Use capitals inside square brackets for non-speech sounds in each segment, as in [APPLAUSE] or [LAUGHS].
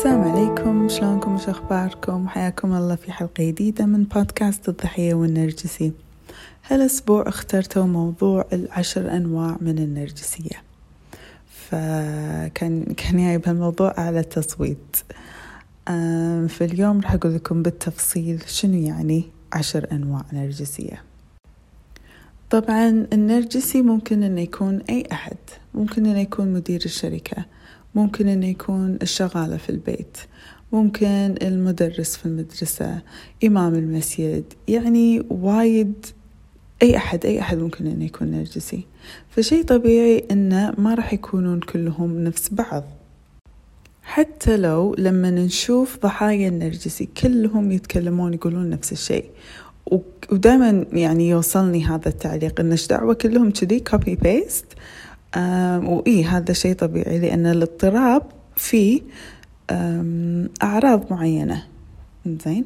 السلام عليكم. شلونكم وش أخباركم؟ حياكم الله في حلقة جديدة من بودكاست الضحية والنرجسي هالأسبوع اخترتوا موضوع العشر أنواع من النرجسية. فكان كان جاي بهالموضوع على تصويت. في اليوم راح أقول لكم بالتفصيل شنو يعني عشر أنواع نرجسية. طبعا النرجسي ممكن إنه يكون أي أحد. ممكن إنه يكون مدير الشركة ممكن إنه يكون الشغالة في البيت ممكن المدرس في المدرسة إمام المسجد يعني وايد أي أحد أي أحد ممكن أنه يكون نرجسي. فشي طبيعي أنه ما راح يكونون كلهم نفس بعض. حتى لو لما نشوف ضحايا النرجسي كلهم يتكلمون يقولون نفس الشيء. ودائما يعني يوصلني هذا التعليق ان دعوة كلهم كذي copy paste وإي هذا شيء طبيعي لأن الاضطراب فيه أعراض معينة. زين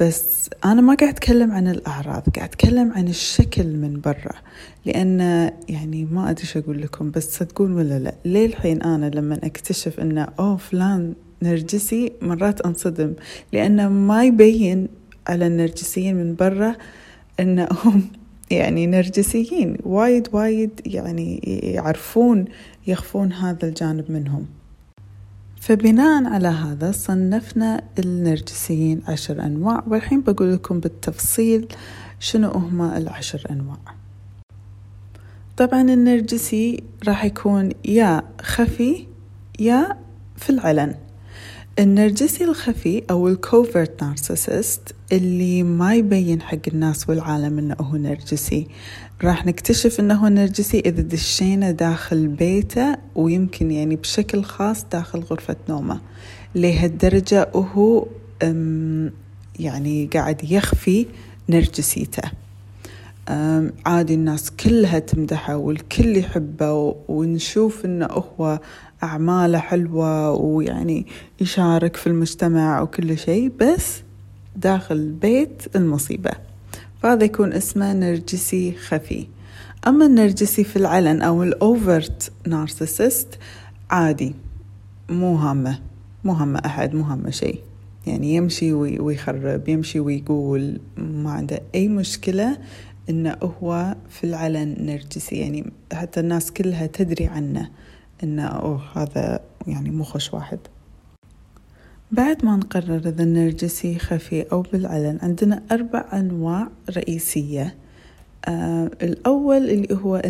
بس أنا ما قاعد أتكلم عن الأعراض قاعد أتكلم عن الشكل من برا. لأن يعني ما أدري شو أقول لكم بس صدقون ولا لا؟ ليه الحين أنا لما أكتشف أنه أوه فلان نرجسي مرات أنصدم؟ لأنه ما يبين على النرجسيين من برا أنهم يعني نرجسيين وايد وايد يعني يعرفون يخفون هذا الجانب منهم. فبناء على هذا صنفنا النرجسيين عشر أنواع والحين بقول لكم بالتفصيل شنو هما العشر أنواع. طبعا النرجسي راح يكون يا خفي يا في العلن. النرجسي الخفي أو الكوفرت نارسيسست اللي ما يبين حق الناس والعالم إنه هو نرجسي. راح نكتشف إنه هو نرجسي إذا دشينا داخل بيته ويمكن يعني بشكل خاص داخل غرفة نومه. لهالدرجة وهو يعني قاعد يخفي نرجسيته. عادي الناس كلها تمدحه والكل يحبه ونشوف إنه هو أعماله حلوة ويعني يشارك في المجتمع وكل شيء بس داخل البيت المصيبة. فهذا يكون اسمه نرجسي خفي. أما النرجسي في العلن أو الأوفرت نارسيسست عادي. مو هامة. مو هامة أحد مو هامة شيء. يعني يمشي ويخرب يمشي ويقول. ما عنده أي مشكلة إنه هو في العلن نرجسي. يعني حتى الناس كلها تدري عنه. إنه أوه هذا يعني مو خوش واحد. بعد ما نقرر إذا النرجسي خفي أو بالعلن عندنا أربع أنواع رئيسية. آه الأول اللي هو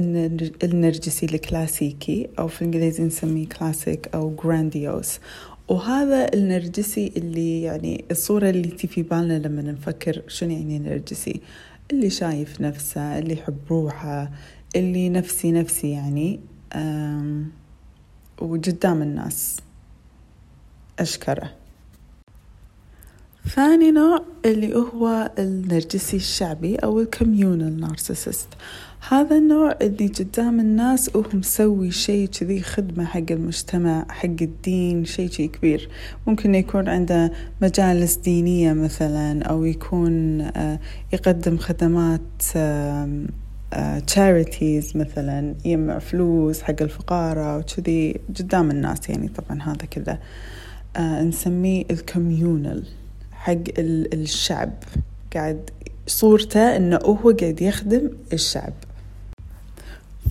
النرجسي الكلاسيكي أو في الإنجليزي نسميه كلاسيك أو grandiose وهذا النرجسي اللي يعني الصورة اللي تيي في بالنا لما نفكر شنو يعني نرجسي. اللي شايف نفسه اللي يحب روحه اللي نفسي نفسي يعني. وقدام الناس. أشكره. ثاني نوع اللي هو النرجسي الشعبي أو الكوميونال نارسيسست هذا النوع اللي قدام الناس وهو مسوي شيء كذي خدمة حق المجتمع حق الدين شيء شي كبير. ممكن يكون عنده مجالس دينية مثلا أو يكون يقدم خدمات charities مثلا يجمع فلوس حق الفقراء وكذي قدام الناس يعني طبعا هذا كذا. نسميه الكوميونال حق الشعب. قاعد صورته إنه هو قاعد يخدم الشعب.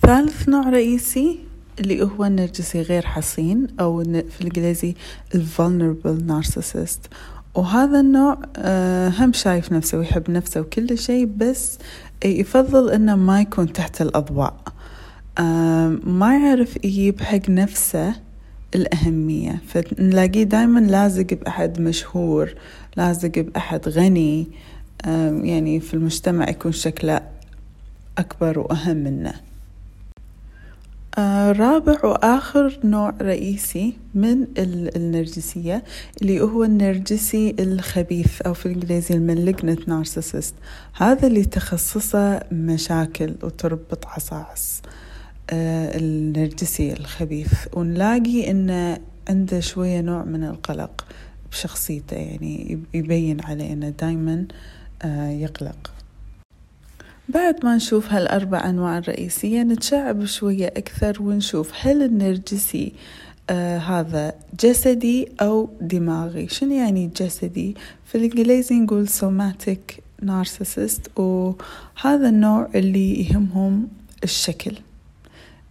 ثالث نوع رئيسي اللي هو النرجسي غير حصين أو في الإنجليزي vulnerable narcissist. وهذا النوع هم شايف نفسه ويحب نفسه وكل شيء بس يفضل إنه ما يكون تحت الأضواء. ما يعرف يجيب حق نفسه الأهمية. فنلاقيه دايما لازق بأحد مشهور لازق بأحد غني يعني في المجتمع يكون شكله أكبر وأهم منه. آه رابع وآخر نوع رئيسي من النرجسية اللي هو النرجسي الخبيث أو في الإنجليزي الملجنت نارسيسست هذا اللي تخصصه مشاكل وتربط عصاعص آه النرجسي الخبيث. ونلاقي إنه عنده شوية نوع من القلق بشخصيته يعني يبين عليه إنه دايما آه يقلق. بعد ما نشوف هالأربع أنواع الرئيسية نتشعب شوية أكثر ونشوف هل النرجسي آه هذا جسدي أو دماغي. شنو يعني جسدي؟ في الإنجليزي نقول somatic narcissist وهذا النوع اللي يهمهم الشكل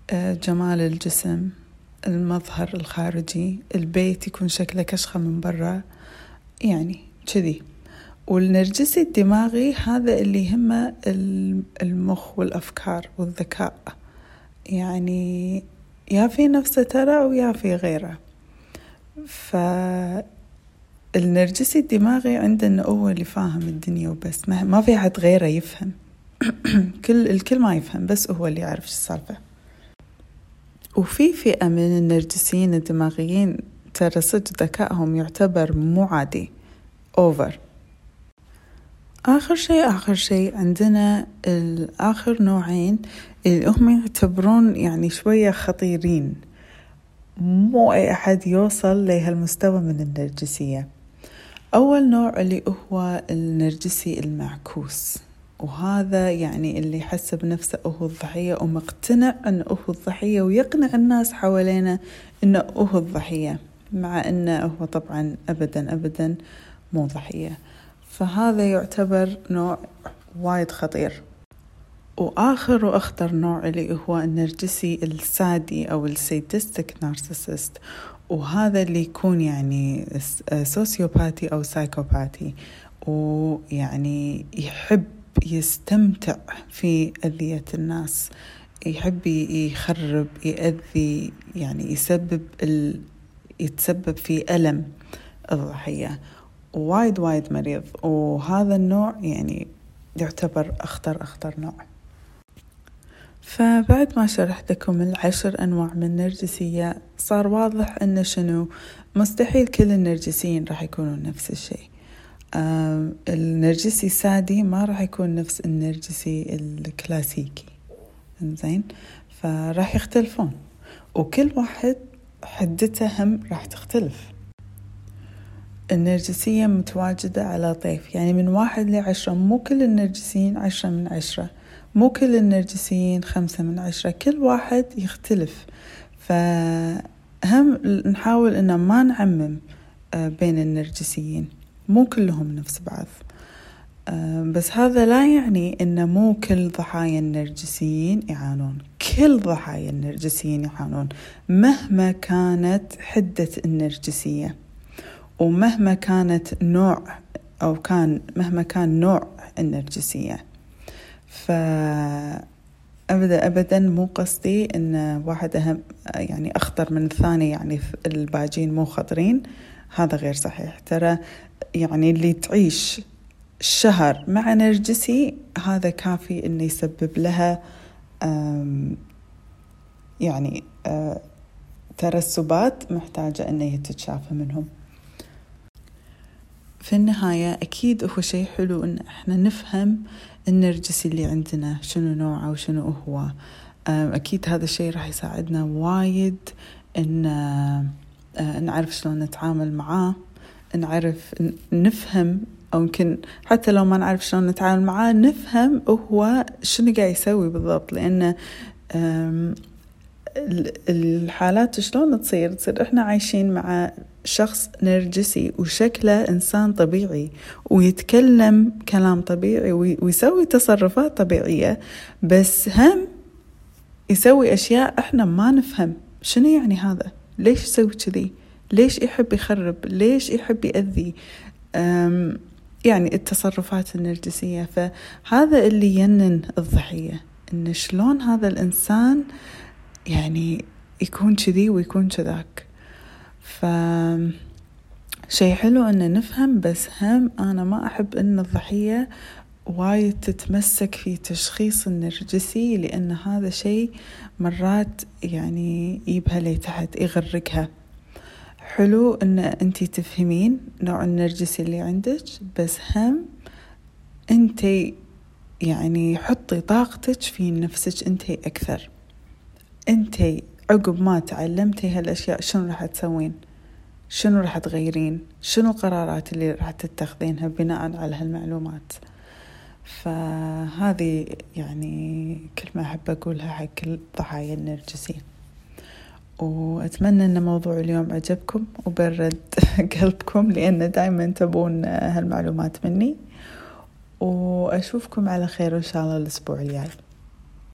آه جمال الجسم المظهر الخارجي البيت يكون شكله كشخة من برا يعني كذي. والنرجسي الدماغي هذا اللي يهمه المخ والأفكار والذكاء. يعني يا في نفسه ترى ويا في غيره. فالنرجسي الدماغي عندنا هو اللي فاهم الدنيا وبس. ما في حد غيره يفهم. [COUGHS] كل الكل ما يفهم بس هو اللي يعرف السالفة. وفي فئة من النرجسيين الدماغيين ترى صدق ذكائهم يعتبر مو عادي. أوفر آخر شيء آخر شيء. عندنا الآخر نوعين اللي هم يعتبرون يعني شوية خطيرين. مو أي أحد يوصل لهالمستوى من النرجسية. أول نوع اللي هو النرجسي المعكوس. وهذا يعني اللي يحس بنفسه هو الضحية ومقتنع أنه هو الضحية ويقنع الناس حوالينا أنه هو الضحية مع أنه هو طبعا أبدا أبدا مو ضحية. فهذا يعتبر نوع وايد خطير. وآخر وأخطر نوع اللي هو النرجسي السادي أو السيدستك نارسيسست وهذا اللي يكون يعني سوسيوباتي أو سايكوباتي ويعني يحب يستمتع في أذية الناس. يحب يخرب يأذي يعني يسبب ال... يتسبب في ألم الضحية. وايد وايد مريض وهذا النوع يعني يعتبر أخطر أخطر نوع. فبعد ما شرحت لكم العشر أنواع من النرجسية صار واضح أن شنو؟ مستحيل كل النرجسيين راح يكونون نفس الشيء. النرجسي السادي ما راح يكون نفس النرجسي الكلاسيكي. زين فراح يختلفون وكل واحد حدته هم راح تختلف. النرجسية متواجدة على طيف. يعني من واحد لعشرة مو كل النرجسيين عشرة من عشرة. مو كل النرجسيين خمسة من عشرة. كل واحد يختلف. فهم نحاول إن ما نعمم آه، بين النرجسيين. مو كلهم نفس بعض. آه، بس هذا لا يعني ان مو كل ضحايا النرجسيين يعانون. كل ضحايا النرجسيين يعانون مهما كانت حدة النرجسية. ومهما كانت نوع أو كان مهما كان نوع النرجسية ف أبدا أبدا مو قصدي إن واحد أهم يعني أخطر من الثاني يعني الباجين مو خطرين. هذا غير صحيح. ترى يعني اللي تعيش شهر مع نرجسي هذا كافي إنه يسبب لها يعني ترسبات محتاجة إنه تتشافى منهم. في النهاية أكيد هو شيء حلو إن إحنا نفهم النرجسي اللي عندنا شنو نوعه وشنو هو. أكيد هذا الشيء راح يساعدنا وايد إن آه، نعرف شلون نتعامل معاه نعرف نفهم أو يمكن حتى لو ما نعرف شلون نتعامل معاه نفهم هو شنو قاعد يسوي بالضبط. لأنه الحالات شلون تصير؟ تصير إحنا عايشين مع شخص نرجسي وشكله إنسان طبيعي ويتكلم كلام طبيعي ويسوي تصرفات طبيعية بس هم يسوي أشياء إحنا ما نفهم. شنو يعني هذا؟ ليش يسوي كذي؟ ليش يحب يخرب؟ ليش يحب يأذي؟ يعني التصرفات النرجسية. فهذا اللي ينن الضحية إن شلون هذا الإنسان يعني يكون كذي ويكون كذاك. ف شيء حلو ان نفهم بس هم أنا ما أحب إن الضحية وايد تتمسك في تشخيص النرجسي لأن هذا شيء مرات يعني يجيبها لتحت يغرقها. حلو إن انتي تفهمين نوع النرجسي اللي عندك بس هم انتي يعني حطي طاقتك في نفسك انتي أكثر. انتي عقب ما تعلمتي هالأشياء شنو راح تسوين؟ شنو راح تغيرين؟ شنو القرارات اللي راح تتخذينها بناء على هالمعلومات؟ فهذه يعني كلمة أحب أقولها حق الضحايا النرجسي وأتمنى أن موضوع اليوم عجبكم وبرد [LAUGHS] قلبكم لأن دايما تبون هالمعلومات مني. وأشوفكم على خير إن شاء الله الأسبوع الجاي.